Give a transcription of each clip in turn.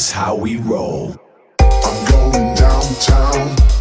is how we roll. I'm going downtown.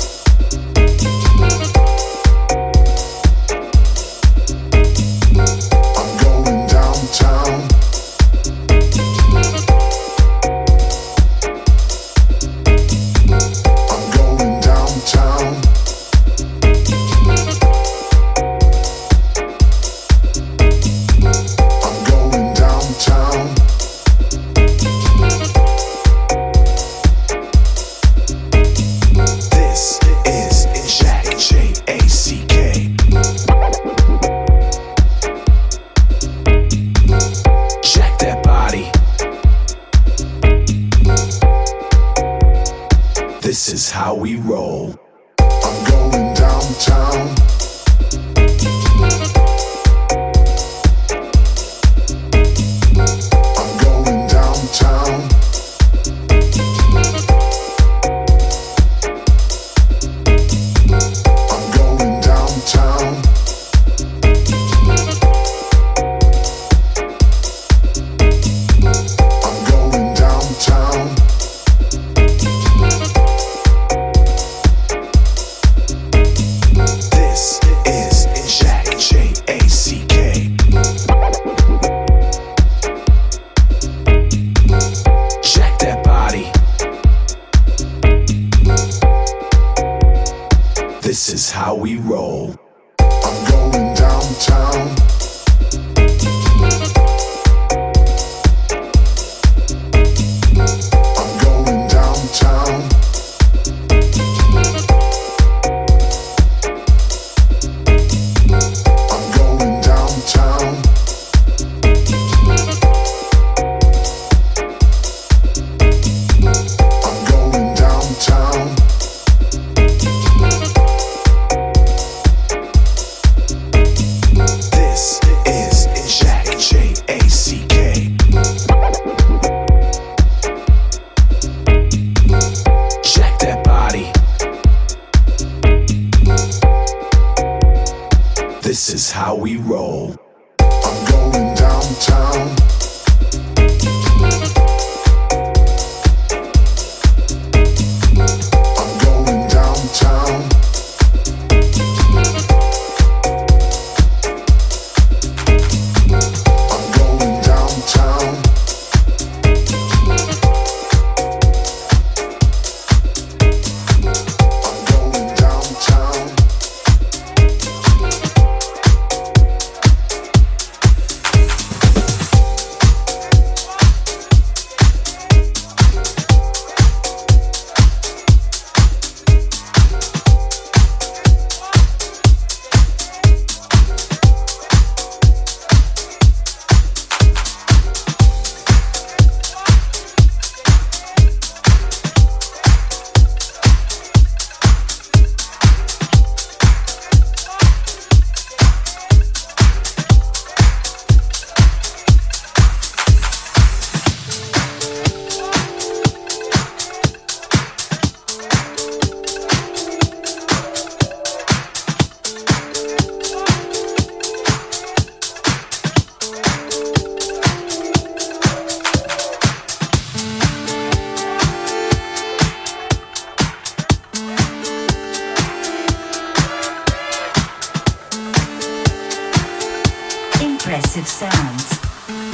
sounds.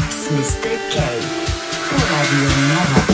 It's Mr. K, who have you never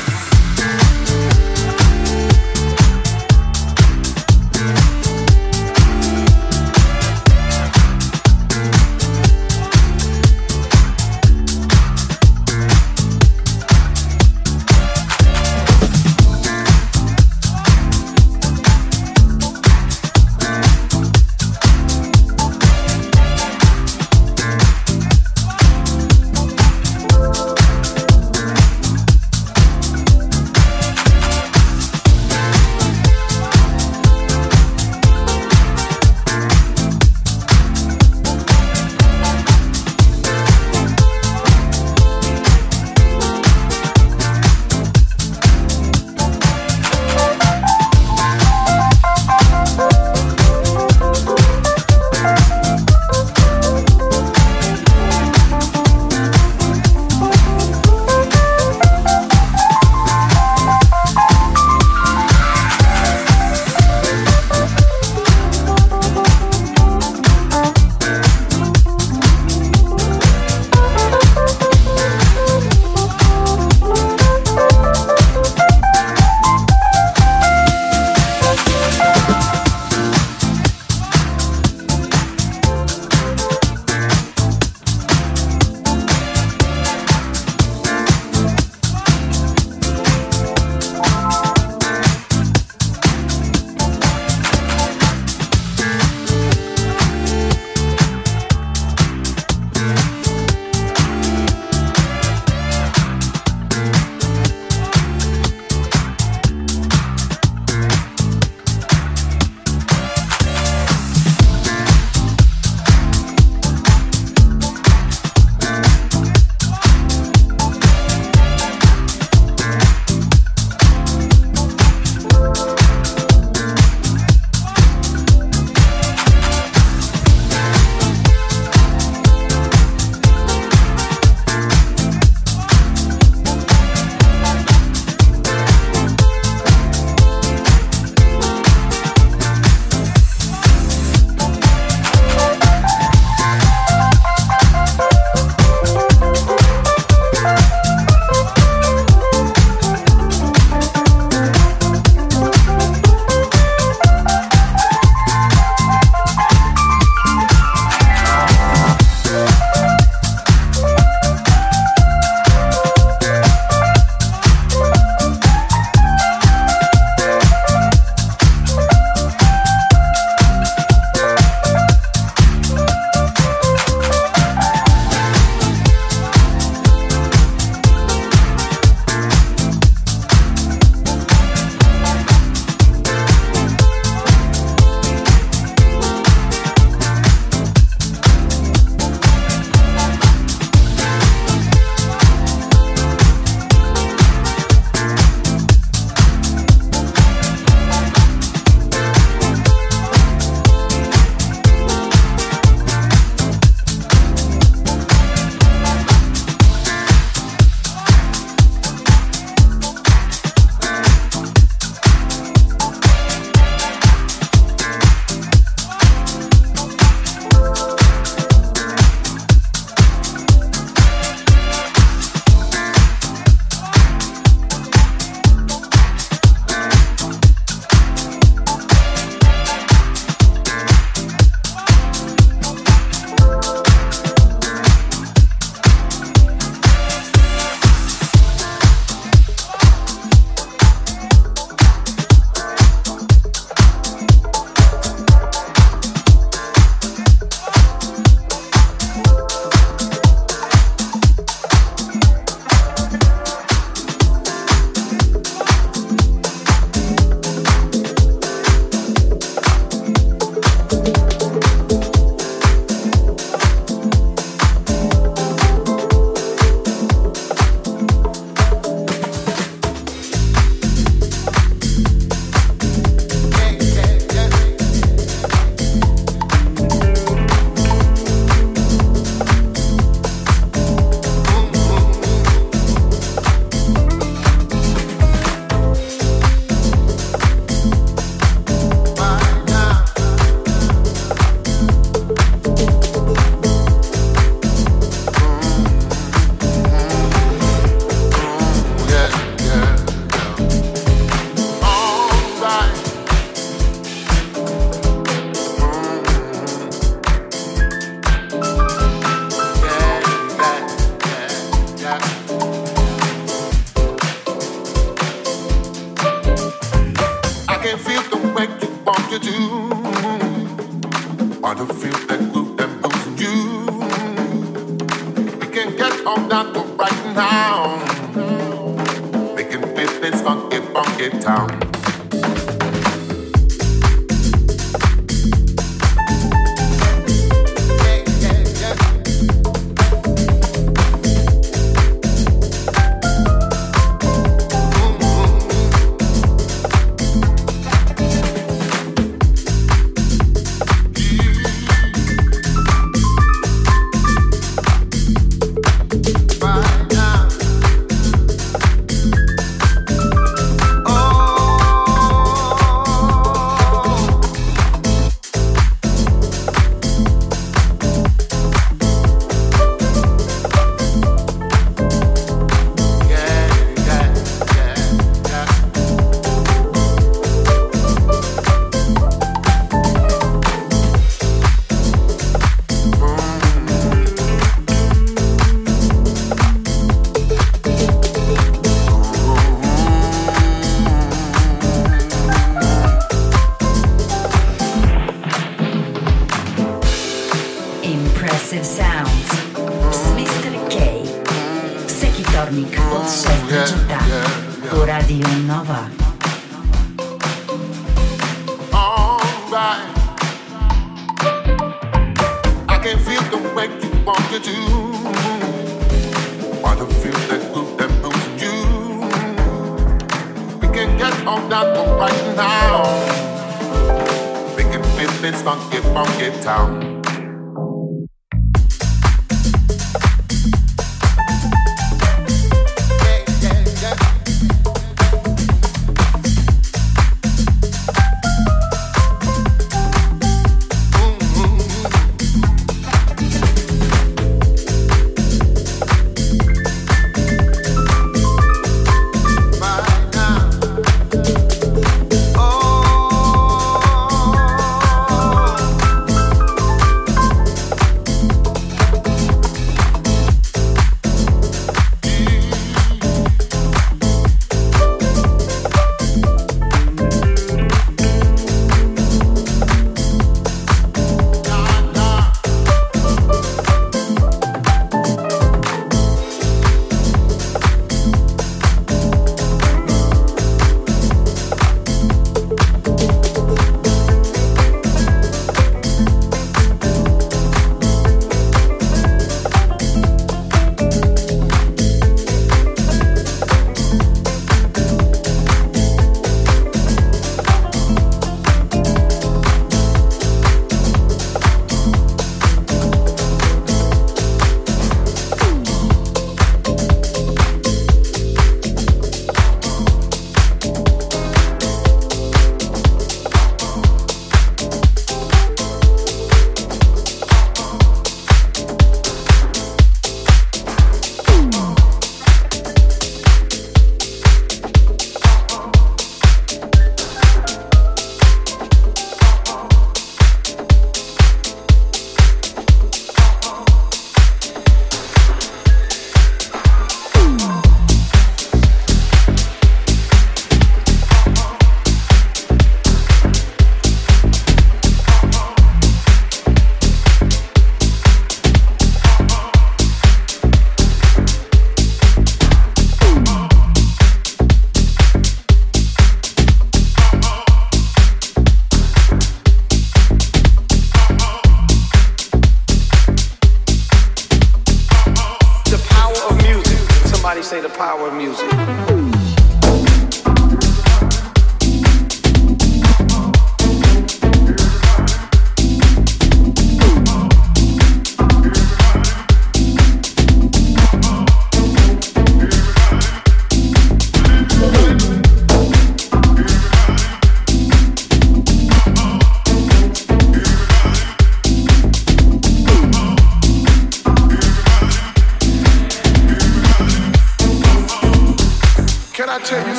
music.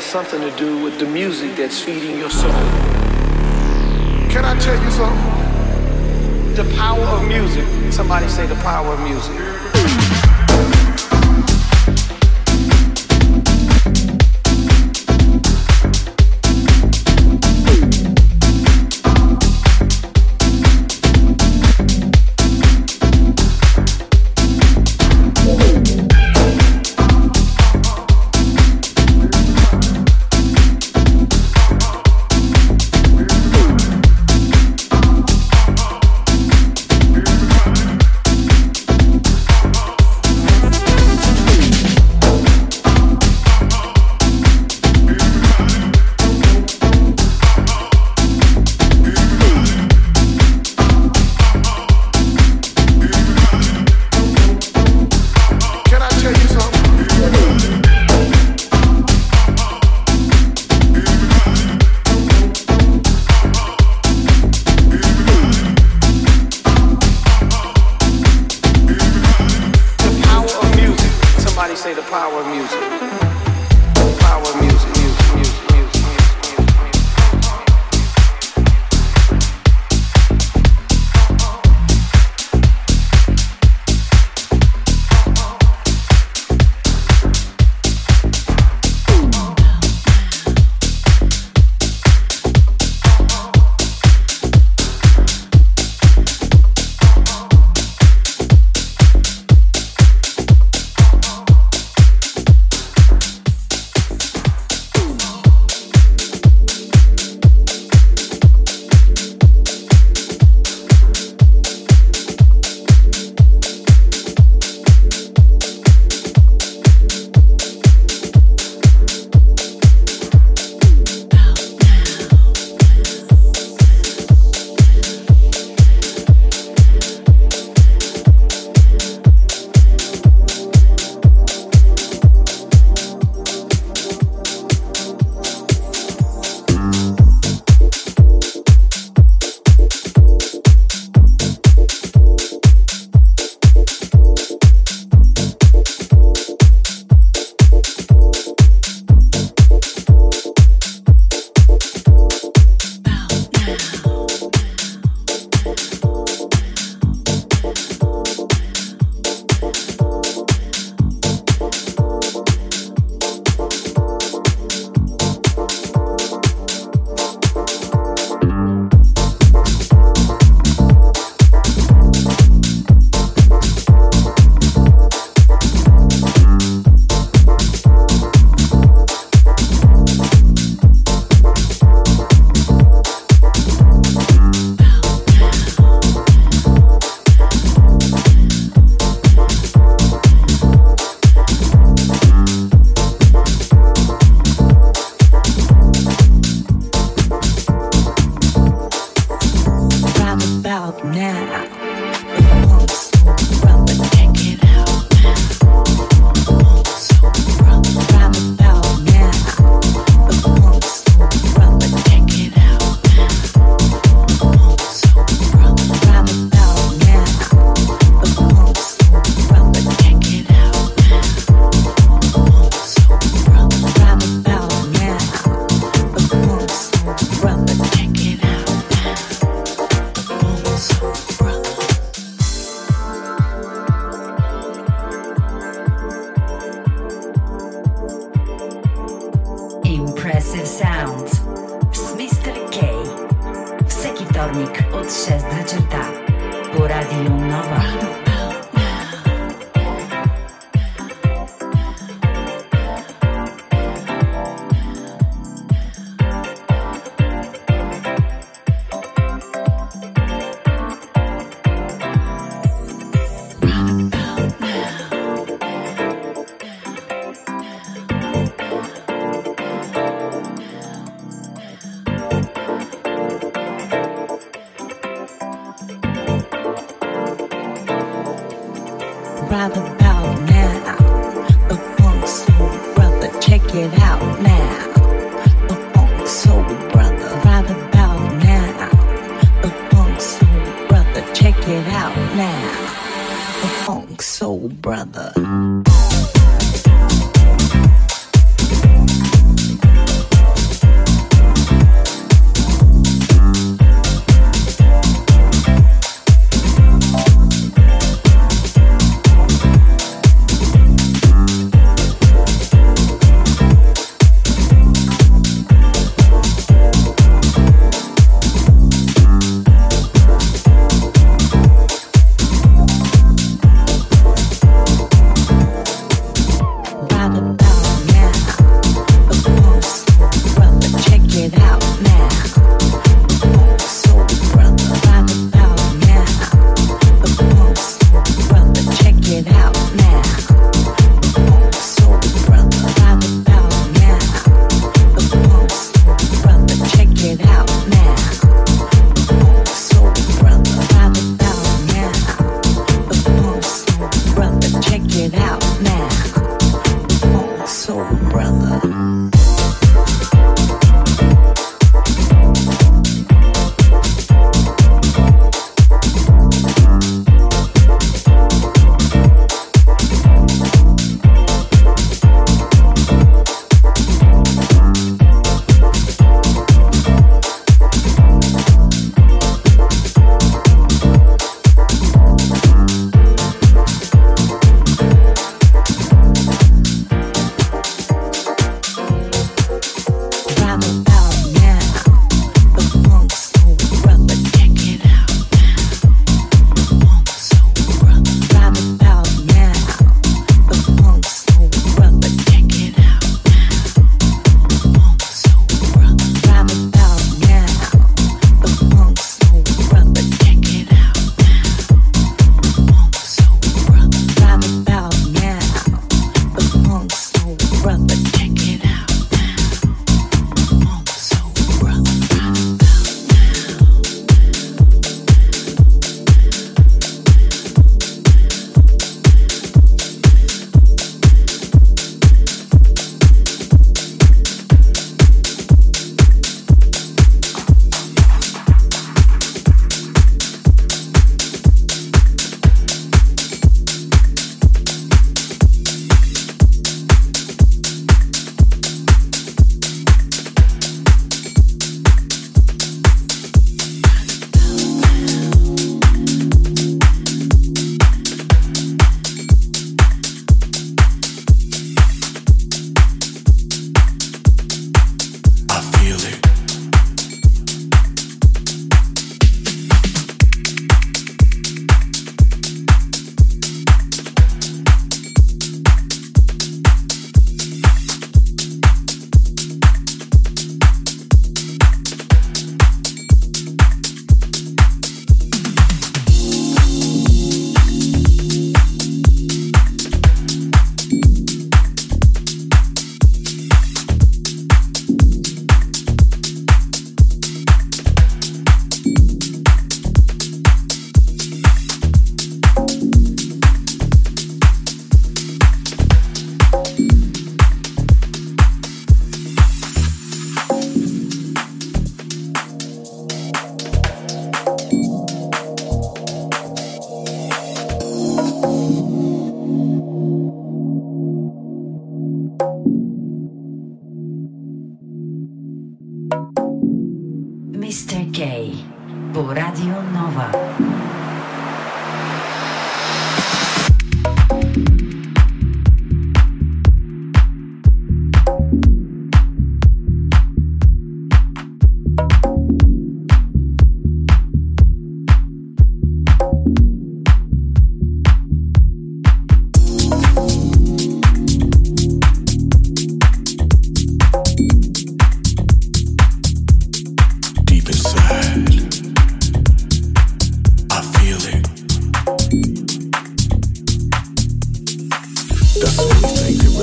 Something to do with the music that's feeding your soul. Can I tell you something? The power of music. Somebody say the power of music.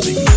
You.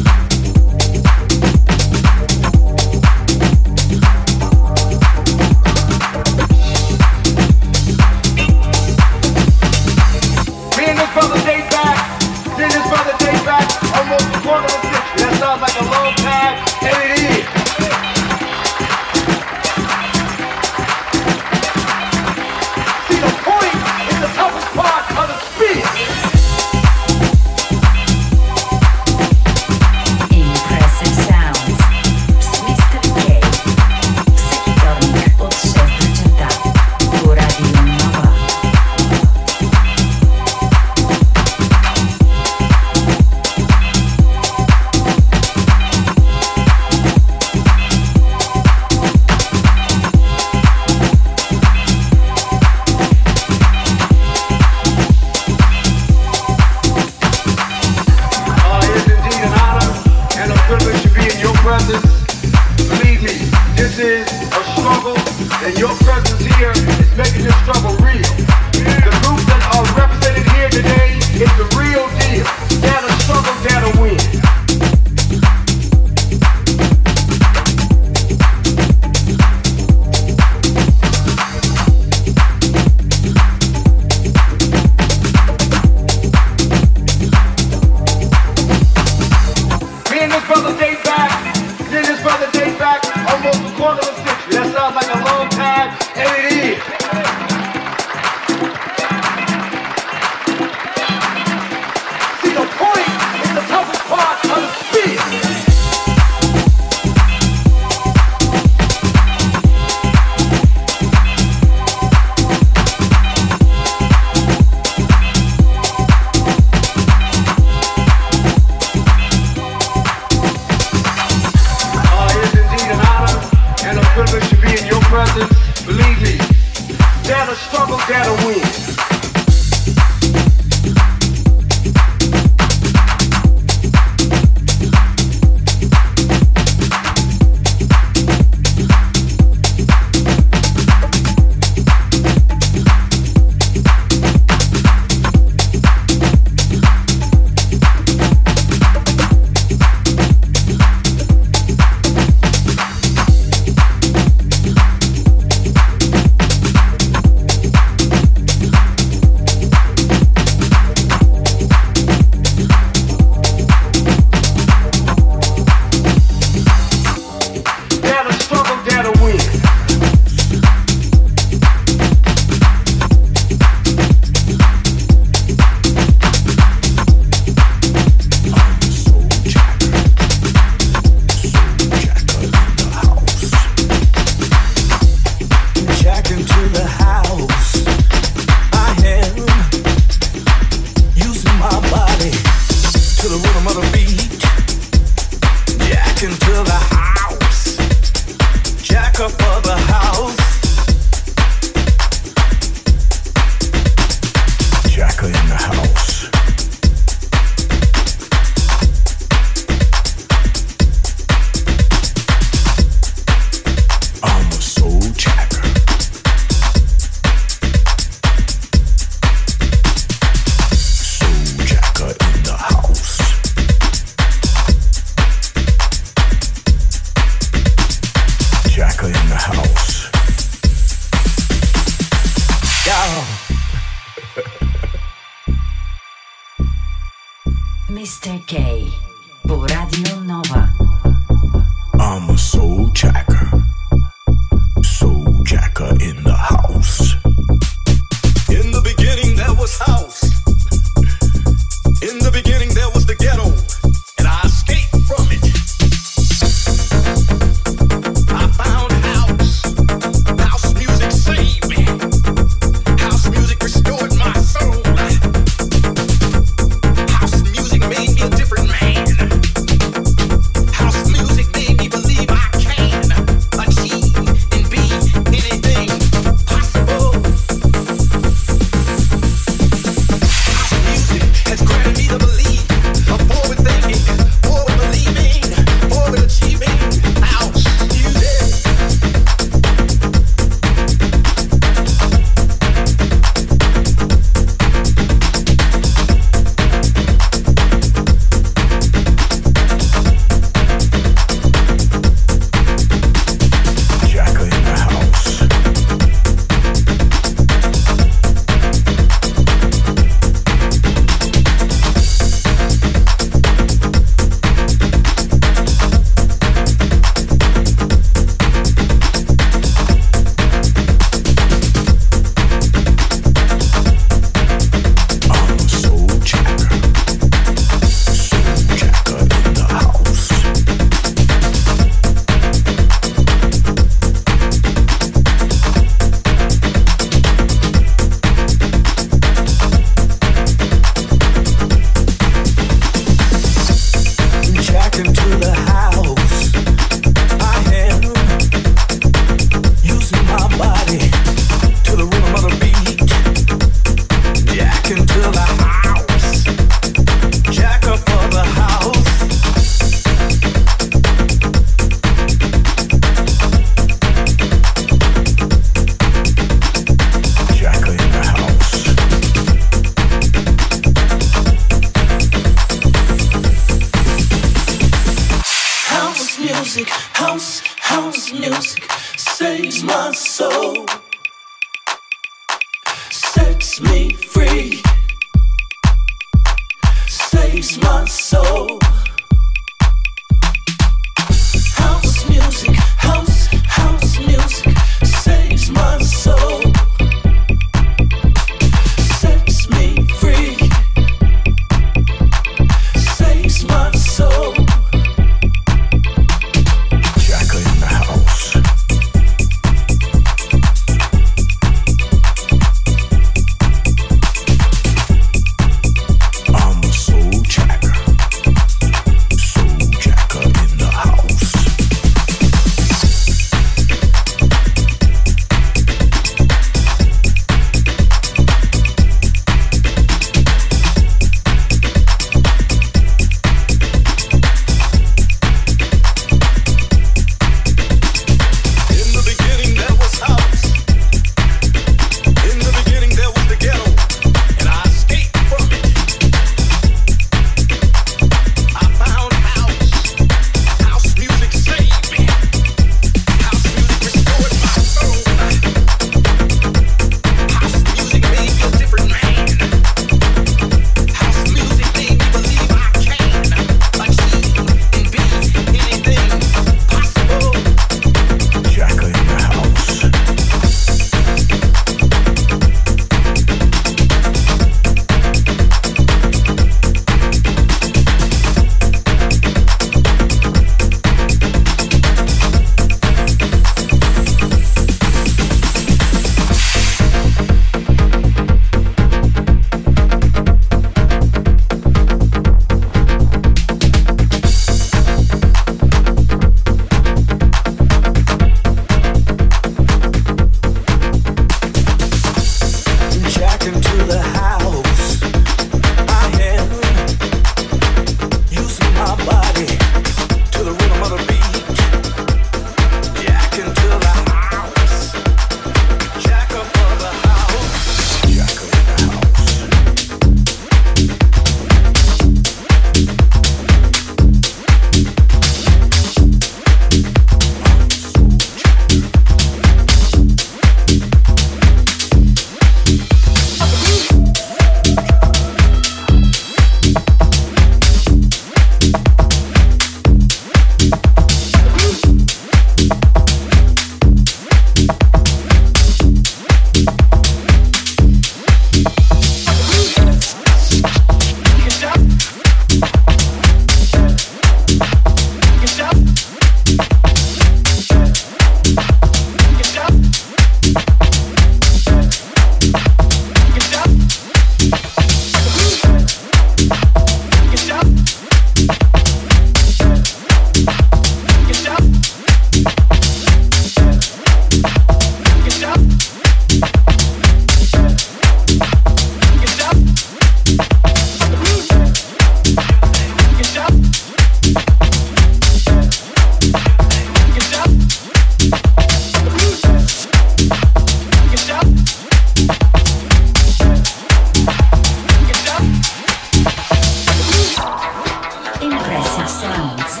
Impressive Sounds.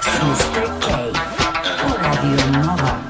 Sister K. Radio Nova.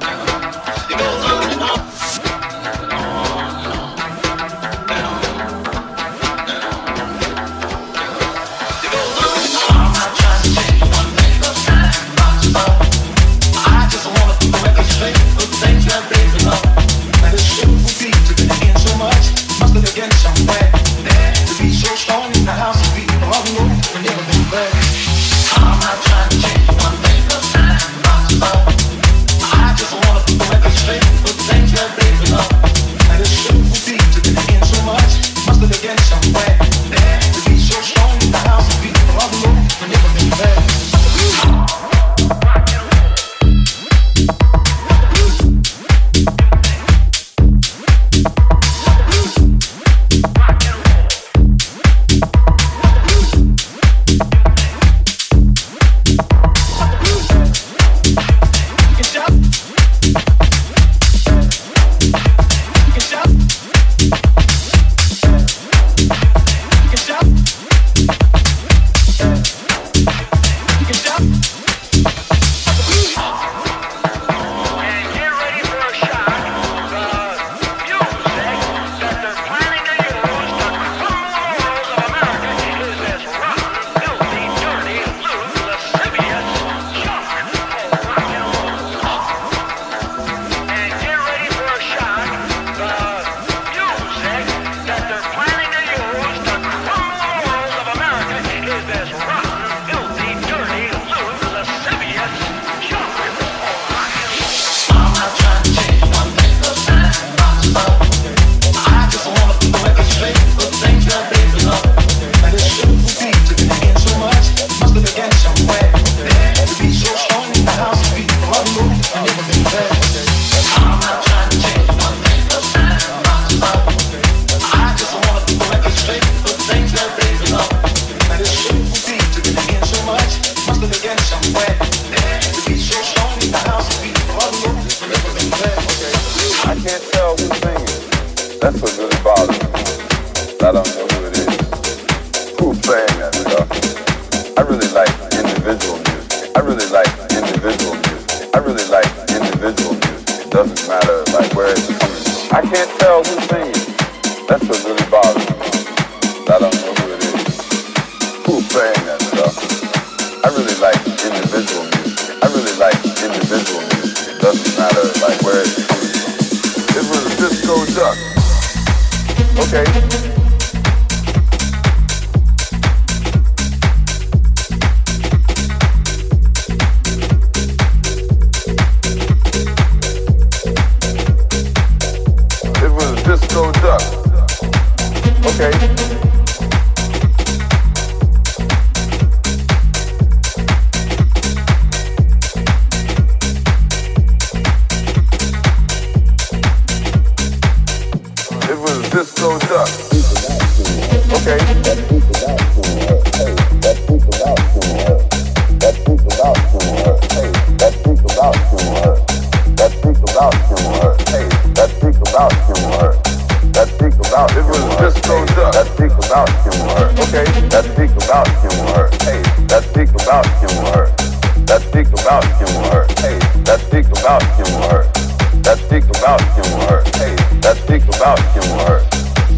Speak about humor.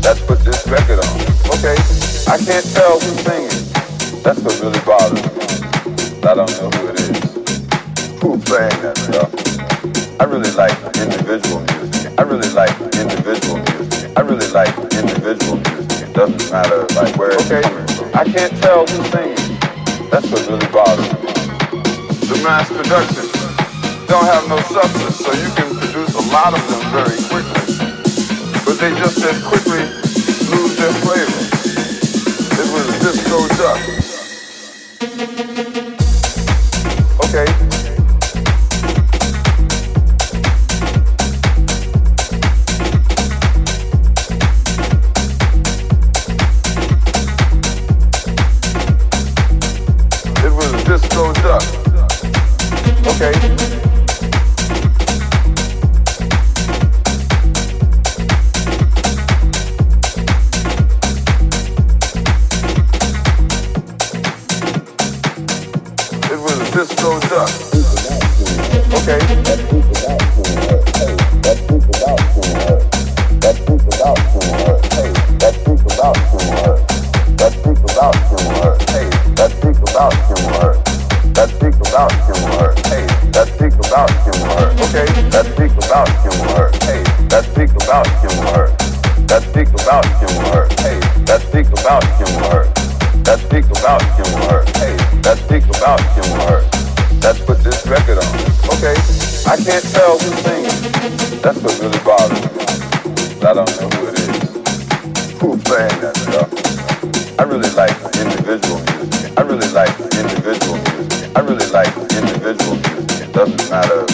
Let's put this record on. Okay. I can't tell who's singing. That's what really bothers me. I don't know who it is. Who's playing that stuff? I really like individual music. I really like individual music. I really like individual music. It doesn't matter like where it's coming from. I can't tell who's singing. That's what really bothers me. The mass production don't have no substance, so you can produce a lot of them very quickly. But they just as quickly lose their flavor. It was disco duck.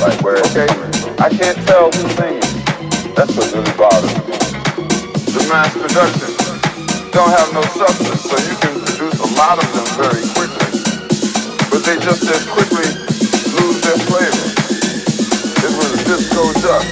like. I can't tell who's singing. That's what really bothers me. The mass production don't have no substance, so you can produce a lot of them very quickly. But they just as quickly lose their flavor. It was a disco duck.